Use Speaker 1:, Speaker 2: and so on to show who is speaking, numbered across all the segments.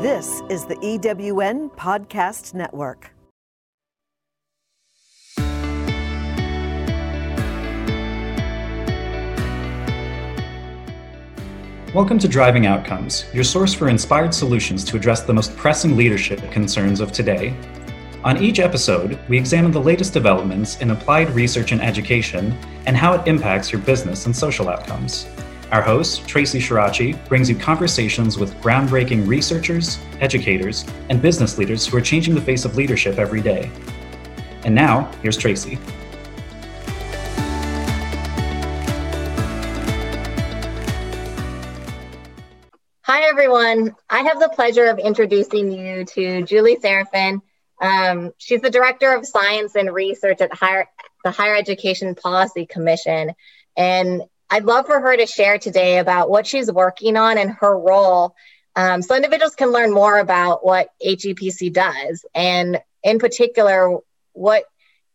Speaker 1: This is the EWN Podcast Network.
Speaker 2: Welcome to Driving Outcomes, your source for inspired solutions to address the most pressing leadership concerns of today. On each episode, we examine the latest developments in applied research and education and how it impacts your business and social outcomes. Our host, Traci Shirachi, brings you conversations with groundbreaking researchers, educators, and business leaders who are changing the face of leadership every day. And now, here's Traci.
Speaker 3: Hi, everyone. I have the pleasure of introducing you to Julie Serafin. Um, she's the Director of Science and Research at higher, the Higher Education Policy Commission. And I'd love for her to share today about what she's working on and her role um, so individuals can learn more about what HEPC does and in particular what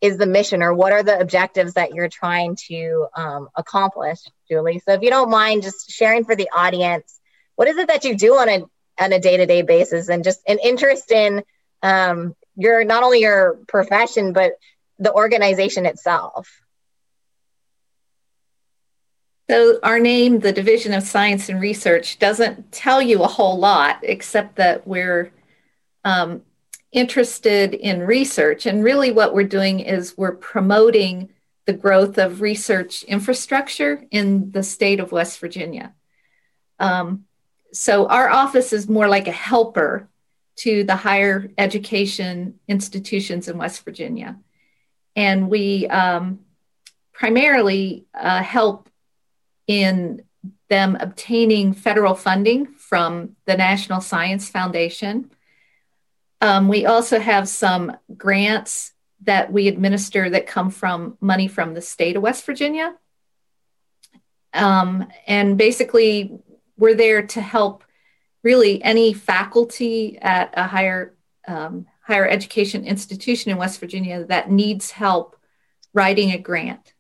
Speaker 3: is the mission or what are the objectives that you're trying to um, accomplish julie? So if you don't mind just sharing for the audience what is it that you do on a on a day-to-day basis and just an interest in um, your not only your profession but the organization itself
Speaker 4: so, our name, the Division of Science and Research, doesn't tell you a whole lot except that we're um, interested in research. And really, what we're doing is we're promoting the growth of research infrastructure in the state of West Virginia. Um, so, our office is more like a helper to the higher education institutions in West Virginia. And we um, primarily uh, help in them obtaining federal funding from the National Science Foundation. Um, we also have some grants that we administer that come from money from the state of West Virginia. Um, and basically, we're there to help really any faculty at a higher um, higher education institution in West Virginia that needs help writing a grant.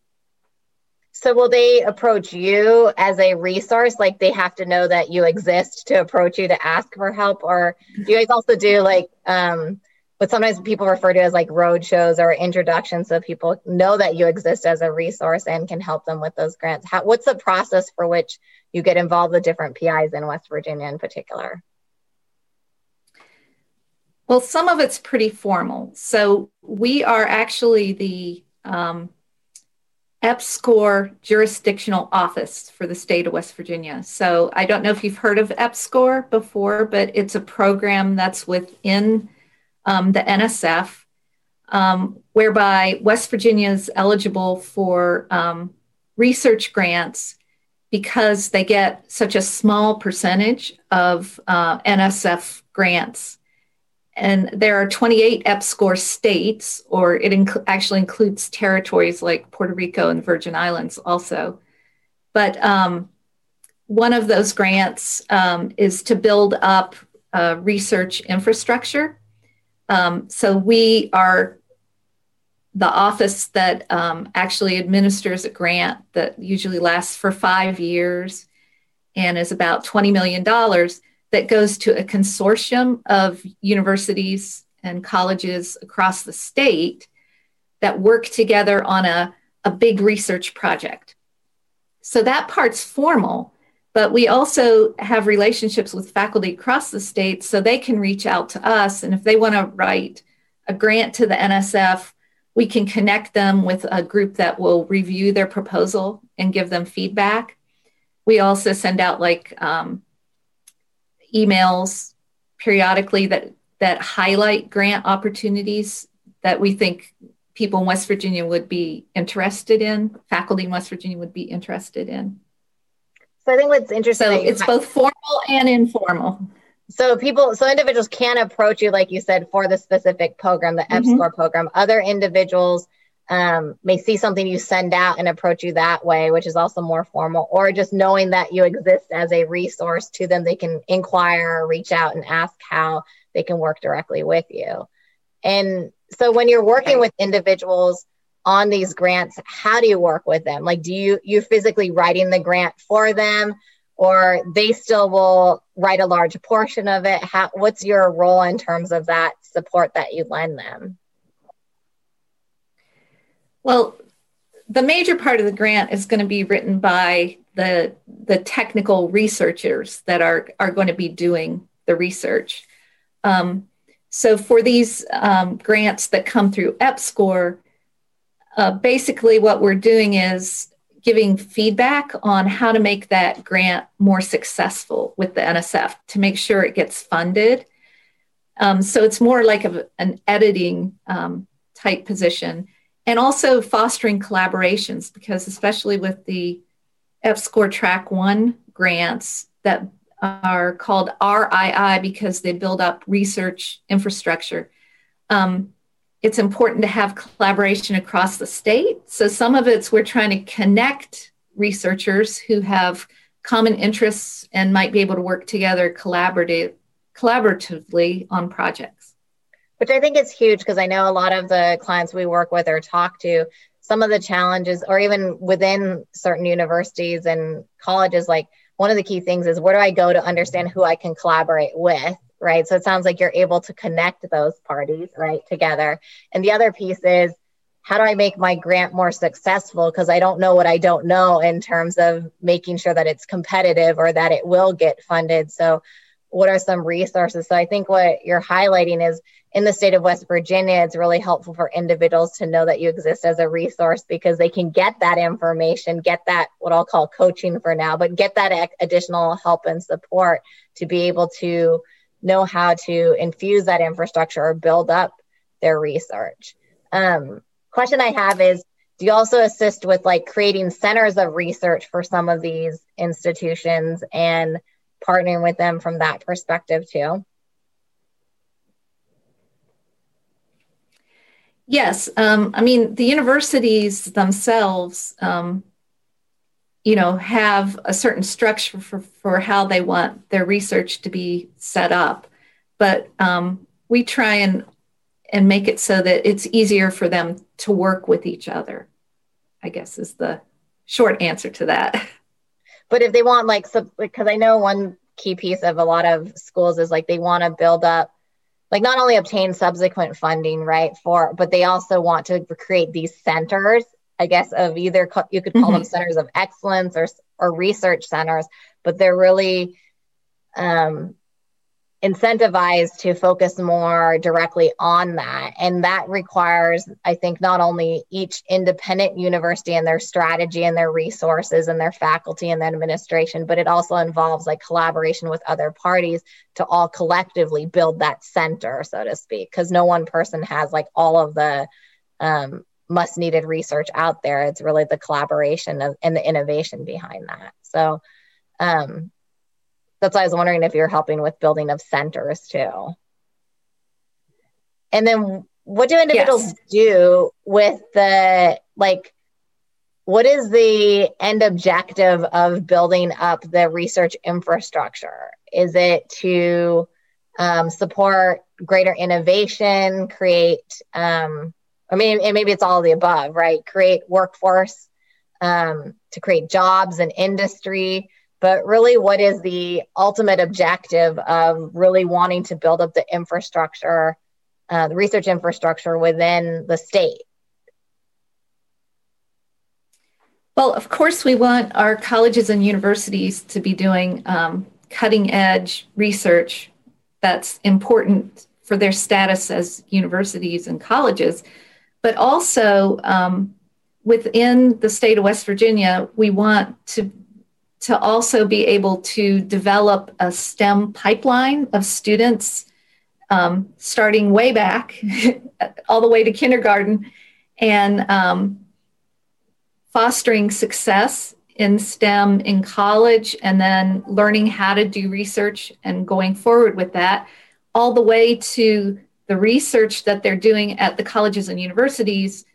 Speaker 3: So will they approach you as a resource? Like they have to know that you exist to approach you to ask for help, or do you guys also do like um, what sometimes people refer to as like road shows or introductions, so people know that you exist as a resource and can help them with those grants? How, what's the process for which you get involved with different PIs in West Virginia in particular?
Speaker 4: Well, some of it's pretty formal. So we are actually the um, EPSCoR jurisdictional office for the state of West Virginia. So I don't know if you've heard of EPSCoR before, but it's a program that's within um, the NSF, um, whereby West Virginia is eligible for um, research grants because they get such a small percentage of uh, NSF grants and there are 28 EPSCoR states, or it inc- actually includes territories like Puerto Rico and Virgin Islands also. But um, one of those grants um, is to build up research infrastructure. Um, so we are the office that um, actually administers a grant that usually lasts for five years and is about $20 million that goes to a consortium of universities and colleges across the state that work together on a, a big research project. So that part's formal, but we also have relationships with faculty across the state so they can reach out to us. And if they want to write a grant to the NSF, we can connect them with a group that will review their proposal and give them feedback. We also send out like um, emails periodically that that highlight grant opportunities that we think people in West Virginia would be interested in, faculty in West Virginia would be interested in.
Speaker 3: So I think what's interesting.
Speaker 4: So it's both formal and informal.
Speaker 3: So people, so individuals can approach you, like you said, for the specific program, the mm-hmm. EPSCoR program. Other individuals um, may see something you send out and approach you that way, which is also more formal, or just knowing that you exist as a resource to them, they can inquire or reach out and ask how they can work directly with you. And so when you're working with individuals on these grants, how do you work with them? Like, do you you physically writing the grant for them? or they still will write a large portion of it? How, what's your role in terms of that support that you lend them?
Speaker 4: Well, the major part of the grant is going to be written by the the technical researchers that are are going to be doing the research. Um, so for these um, grants that come through EPSCoR, uh, basically what we're doing is giving feedback on how to make that grant more successful with the NSF to make sure it gets funded. Um, so it's more like a, an editing um, type position and also fostering collaborations because especially with the EPSCoR track one grants that are called RII because they build up research infrastructure. Um, it's important to have collaboration across the state. So some of it's we're trying to connect researchers who have common interests and might be able to work together collaborative, collaboratively on projects.
Speaker 3: Which I think is huge because I know a lot of the clients we work with or talk to, some of the challenges, or even within certain universities and colleges, like one of the key things is where do I go to understand who I can collaborate with? right? So it sounds like you're able to connect those parties, right, together. And the other piece is how do I make my grant more successful? Because I don't know what I don't know in terms of making sure that it's competitive or that it will get funded. So, what are some resources? So, I think what you're highlighting is in the state of West Virginia, it's really helpful for individuals to know that you exist as a resource because they can get that information, get that, what I'll call coaching for now, but get that additional help and support to be able to know how to infuse that infrastructure or build up their research. Um, question I have is do you also assist with like creating centers of research for some of these institutions and partnering with them from that perspective too?
Speaker 4: Yes, um, I mean the universities themselves um, you know have a certain structure for, for how they want their research to be set up. But um, we try and and make it so that it's easier for them to work with each other i guess is the short answer to that.
Speaker 3: But if they want like because i know one key piece of a lot of schools is like they want to build up like not only obtain subsequent funding right for but they also want to create these centers I guess, of either you could call mm-hmm. them centers of excellence or or research centers, but they're really um, incentivized to focus more directly on that. And that requires, I think, not only each independent university and their strategy and their resources and their faculty and their administration, but it also involves like collaboration with other parties to all collectively build that center, so to speak, because no one person has like all of the um, must needed research out there. It's really the collaboration of, and the innovation behind that. So um, that's why I was wondering if you're helping with building of centers too. And then what do individuals yes. do with the like what is the end objective of building up the research infrastructure? Is it to um, support greater innovation, create um, I mean, and maybe it's all the above, right? Create workforce um, to create jobs and industry. But really, what is the ultimate objective of really wanting to build up the infrastructure, uh, the research infrastructure within the state?
Speaker 4: Well, of course, we want our colleges and universities to be doing um, cutting edge research that's important for their status as universities and colleges but also um, within the state of West Virginia, we want to to also be able to develop a STEM pipeline of students um, starting way back, all the way to kindergarten, and um, fostering success in STEM in college, and then learning how to do research and going forward with that, all the way to the research that they're doing at the colleges and universities,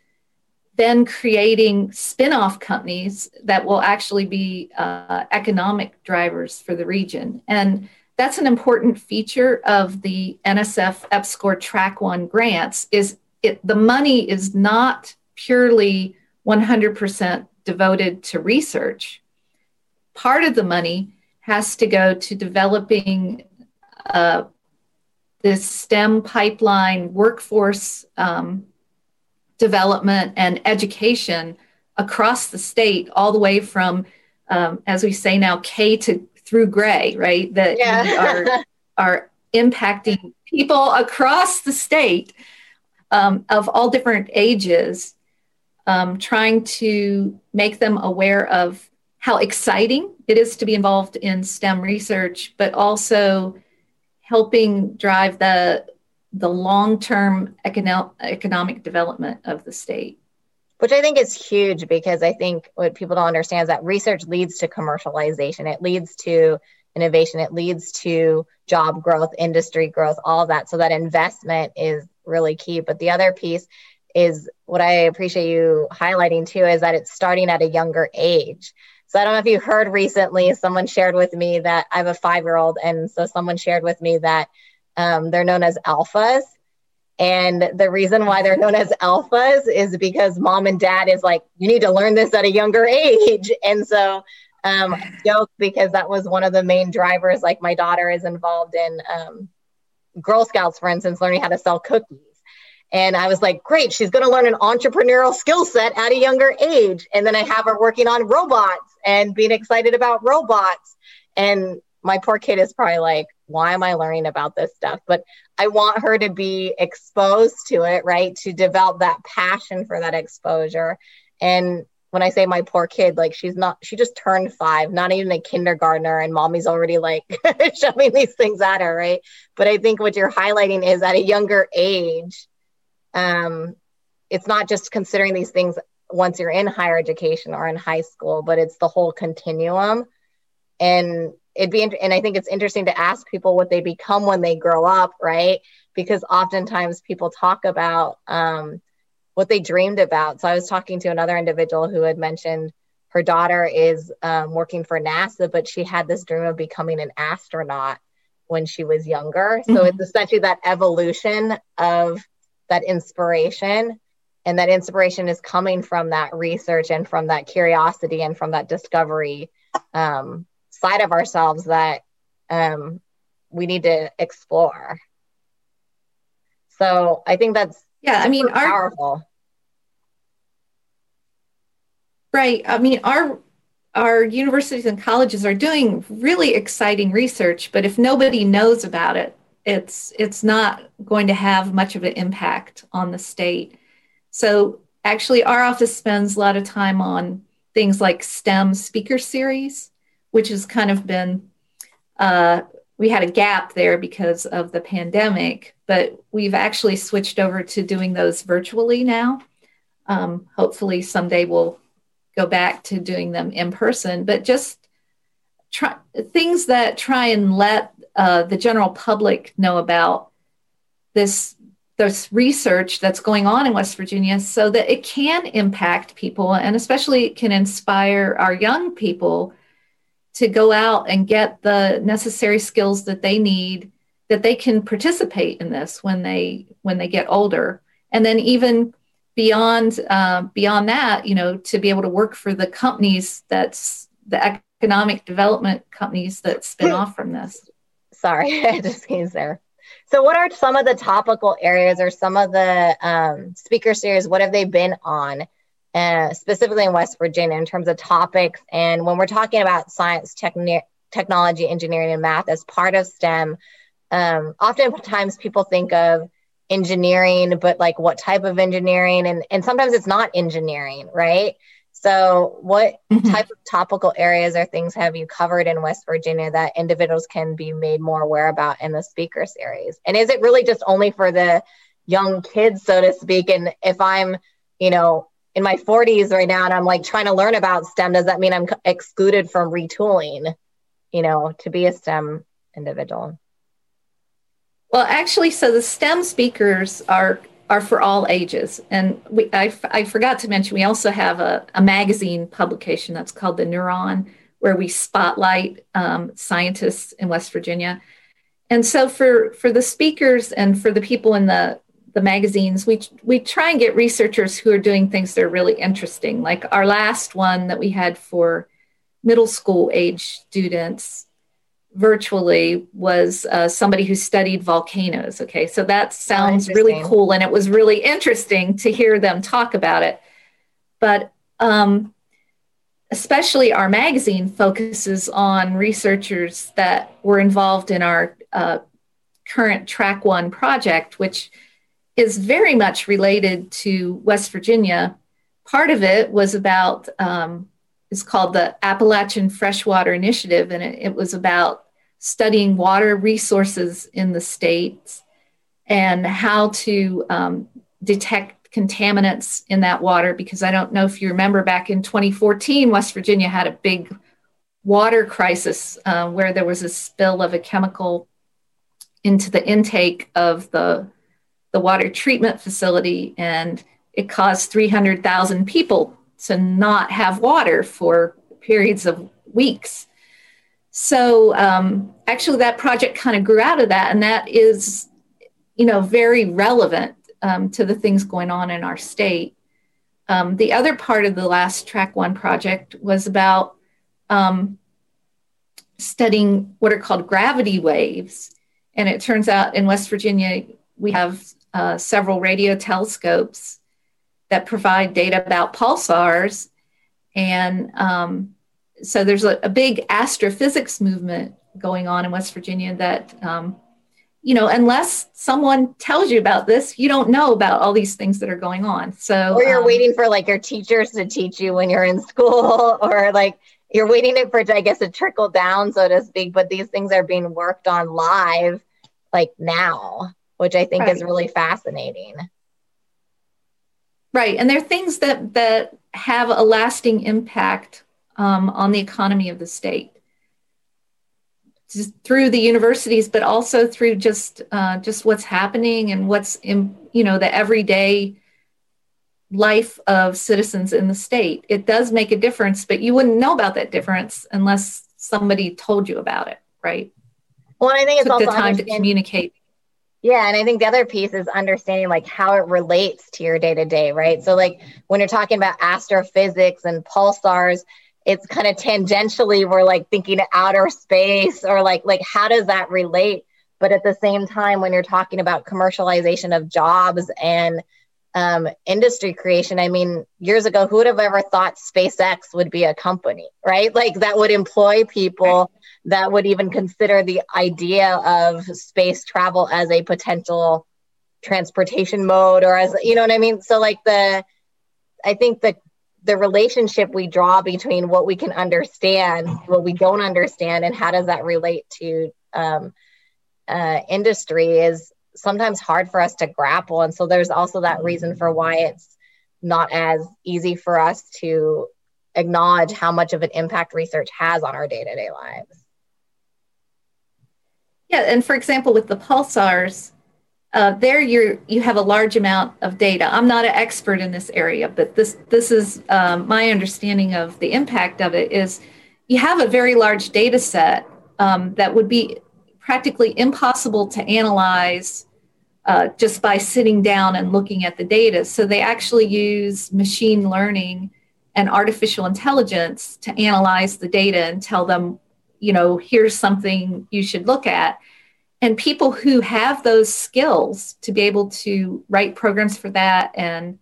Speaker 4: then creating spin off companies that will actually be uh, economic drivers for the region. And that's an important feature of the NSF EPSCoR Track One grants is it the money is not purely 100% devoted to research. Part of the money has to go to developing uh, this STEM pipeline workforce um, development and education across the state, all the way from, um, as we say now, K to through gray, right? That yeah. are, are impacting people across the state um, of all different ages, um, trying to make them aware of how exciting it is to be involved in STEM research, but also helping drive the the long-term economic economic development of the state.
Speaker 3: Which i think is huge because i think what people don't understand is that research leads to commercialization. It leads to innovation. It leads to job growth industry growth all that. So that investment is really key. But the other piece is what i appreciate you highlighting too is that it's starting at a younger age. So I don't know if you heard recently, someone shared with me that I have a five year old. And so someone shared with me that um, they're known as alphas. And the reason why they're known as alphas is because mom and dad is like, you need to learn this at a younger age. And so um, joke because that was one of the main drivers. Like my daughter is involved in um, Girl Scouts, for instance, learning how to sell cookies. And I was like, great, she's going to learn an entrepreneurial skill set at a younger age. And then I have her working on robots and being excited about robots. And my poor kid is probably like, why am I learning about this stuff? But I want her to be exposed to it, right? To develop that passion for that exposure. And when I say my poor kid, like she's not, she just turned five, not even a kindergartner, and mommy's already like shoving these things at her, right? But I think what you're highlighting is at a younger age, um, it's not just considering these things once you're in higher education or in high school, but it's the whole continuum. And it'd be, and I think it's interesting to ask people what they become when they grow up, right? Because oftentimes people talk about um, what they dreamed about. So I was talking to another individual who had mentioned her daughter is um, working for NASA, but she had this dream of becoming an astronaut when she was younger. So mm-hmm. it's essentially that evolution of that inspiration and that inspiration is coming from that research and from that curiosity and from that discovery um, side of ourselves that um, we need to explore. So i think that's
Speaker 4: yeah i mean our,
Speaker 3: powerful.
Speaker 4: Right. I mean our our universities and colleges are doing really exciting research but if nobody knows about it it's it's not going to have much of an impact on the state. So actually, our office spends a lot of time on things like STEM speaker series, which has kind of been uh, we had a gap there because of the pandemic, but we've actually switched over to doing those virtually now. Um, hopefully, someday we'll go back to doing them in person, but just try things that try and let uh, the general public know about this this research that's going on in West Virginia so that it can impact people and especially can inspire our young people to go out and get the necessary skills that they need that they can participate in this when they when they get older and then even beyond uh, beyond that you know to be able to work for the companies that's the economic development companies that spin off from this
Speaker 3: Sorry, I just sneezed there. So, what are some of the topical areas or some of the um, speaker series? What have they been on, uh, specifically in West Virginia, in terms of topics? And when we're talking about science, techni- technology, engineering, and math as part of STEM, um, oftentimes people think of engineering, but like what type of engineering? And, and sometimes it's not engineering, right? So, what mm-hmm. type of topical areas or things have you covered in West Virginia that individuals can be made more aware about in the speaker series? And is it really just only for the young kids, so to speak? And if I'm, you know, in my 40s right now and I'm like trying to learn about STEM, does that mean I'm excluded from retooling, you know, to be a STEM individual?
Speaker 4: Well, actually, so the STEM speakers are are for all ages. And we, I, I forgot to mention, we also have a, a magazine publication that's called The Neuron, where we spotlight um, scientists in West Virginia. And so for, for the speakers and for the people in the, the magazines, we, we try and get researchers who are doing things that are really interesting. Like our last one that we had for middle school age students virtually was uh, somebody who studied volcanoes. Okay, so that
Speaker 3: Oh,
Speaker 4: sounds really cool, and it was really interesting to hear them talk about it. But um, especially our magazine focuses on researchers that were involved in our uh, current Track One project, which is very much related to West Virginia. Part of it was about um, is called the Appalachian Freshwater Initiative, and it, it, was about studying water resources in the states and how to um, detect contaminants in that water. Because I don't know if you remember back in 2014, West Virginia had a big water crisis uh, where there was a spill of a chemical into the intake of the the water treatment facility and it caused 300,000 people to not have water for periods of weeks. So um, actually, that project kind of grew out of that, and that is, you know, very relevant um, to the things going on in our state. Um, the other part of the last Track One project was about um, studying what are called gravity waves, and it turns out in West Virginia we have uh, several radio telescopes that provide data about pulsars. And um, so there's a, a, big astrophysics movement going on in West Virginia that, um, you know, unless someone tells you about this, you don't know about all these things that are going on. So,
Speaker 3: or you're um, waiting for like your teachers to teach you when you're in school, or like you're waiting for I guess, to trickle down, so to speak. But these things are being worked on live, like now, which I think right. is really fascinating.
Speaker 4: Right, and there are things that that have a lasting impact um, on the economy of the state just through the universities, but also through just uh, just what's happening and what's in you know the everyday life of citizens in the state. It does make a difference, but you wouldn't know about that difference unless somebody told you about it, right?
Speaker 3: Well, I think it's
Speaker 4: Took
Speaker 3: also
Speaker 4: the time to communicate.
Speaker 3: Yeah, and I think the other piece is understanding like how it relates to your day to day, right? So like when you're talking about astrophysics and pulsars, it's kind of tangentially we're like thinking outer space or like like how does that relate? But at the same time, when you're talking about commercialization of jobs and um, industry creation, I mean, years ago, who would have ever thought SpaceX would be a company, right? Like that would employ people that would even consider the idea of space travel as a potential transportation mode or as you know what I mean? So like the I think the the relationship we draw between what we can understand, what we don't understand, and how does that relate to um, uh, industry is sometimes hard for us to grapple. And so there's also that reason for why it's not as easy for us to acknowledge how much of an impact research has on our day to day lives.
Speaker 4: Yeah, and for example, with the pulsars, uh, there you you have a large amount of data. I'm not an expert in this area, but this this is um, my understanding of the impact of it. Is you have a very large data set um, that would be practically impossible to analyze uh, just by sitting down and looking at the data. So they actually use machine learning and artificial intelligence to analyze the data and tell them you know, here's something you should look at. And people who have those skills to be able to write programs for that and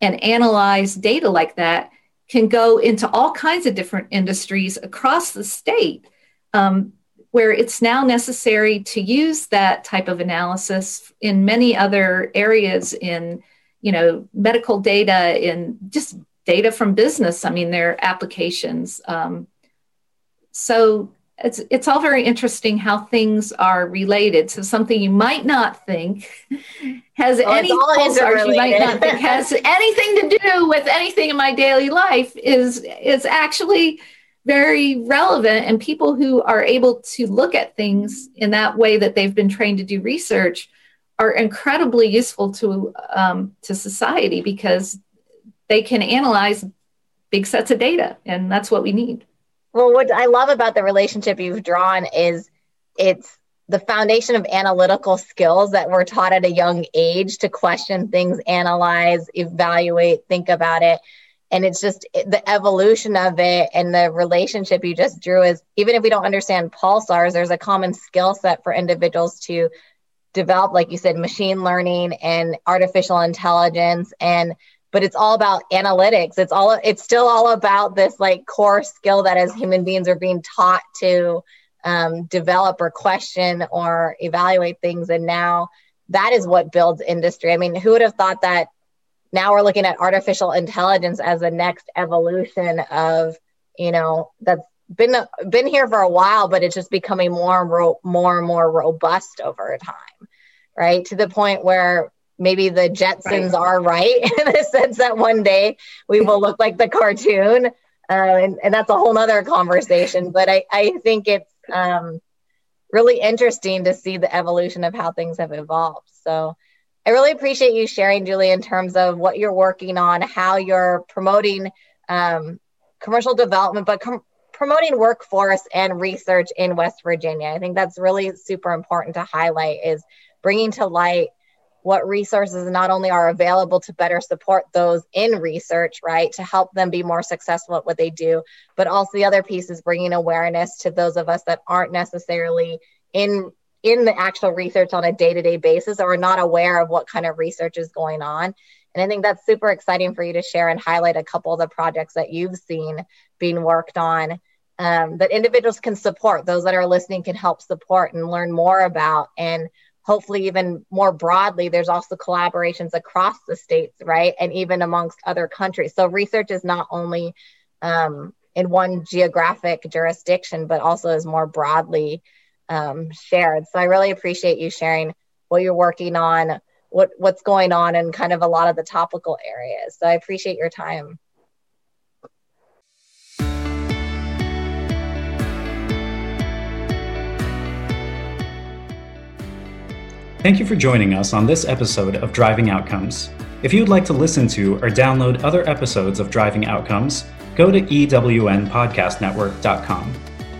Speaker 4: and analyze data like that can go into all kinds of different industries across the state um, where it's now necessary to use that type of analysis in many other areas in you know medical data in just data from business i mean there are applications um, so it's it's all very interesting how things are related. So something you might not think has
Speaker 3: Oh,
Speaker 4: any pulsars you might not think has anything to do with anything in my daily life is is actually very relevant. And people who are able to look at things in that way that they've been trained to do research are incredibly useful to um, to society because they can analyze big sets of data and that's what we need
Speaker 3: Well, what I love about the relationship you've drawn is it's the foundation of analytical skills that we're taught at a young age to question things, analyze, evaluate, think about it. and it's just the evolution of it and the relationship you just drew is even if we don't understand pulsars there's a common skill set for individuals to develop like you said machine learning and artificial intelligence and but it's all about analytics. It's all it's still all about this like core skill that as human beings are being taught to um, develop or question or evaluate things. And now that is what builds industry. I mean who would have thought that now we're looking at artificial intelligence as the next evolution of you know that's been been here for a while but it's just becoming more and ro- more and more robust over time right? To the point where maybe the jetsons right. are right in the sense that one day we will look like the cartoon uh, and, and that's a whole nother conversation but i, I think it's um, really interesting to see the evolution of how things have evolved so I really appreciate you sharing, Julie, in terms of what you're working on, how you're promoting um, commercial development, but com- promoting workforce and research in West Virginia. I think that's really super important to highlight is bringing to light what resources not only are available to better support those in research, right, to help them be more successful at what they do, but also the other piece is bringing awareness to those of us that aren't necessarily in in the actual research on a day-to-day basis or not aware of what kind of research is going on. And i think that's super exciting for you to share and highlight a couple of the projects that you've seen being worked on um, that individuals can support those that are listening can help support and learn more about. And hopefully even more broadly there's also collaborations across the states right and even amongst other countries so research is not only um, in one geographic jurisdiction but also is more broadly um, shared. So I really appreciate you sharing what you're working on, what what's going on, and kind of a lot of the topical areas. So I appreciate your time.
Speaker 2: Thank you for joining us on this episode of Driving Outcomes. If you'd like to listen to or download other episodes of Driving Outcomes, go to ewnpodcastnetwork.com.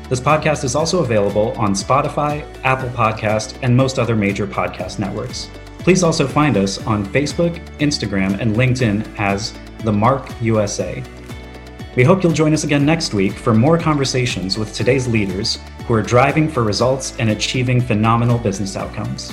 Speaker 2: This podcast is also available on Spotify, Apple Podcast, and most other major podcast networks. Please also find us on Facebook, Instagram, and LinkedIn as The Mark USA. We hope you'll join us again next week for more conversations with today's leaders who are driving for results and achieving phenomenal business outcomes.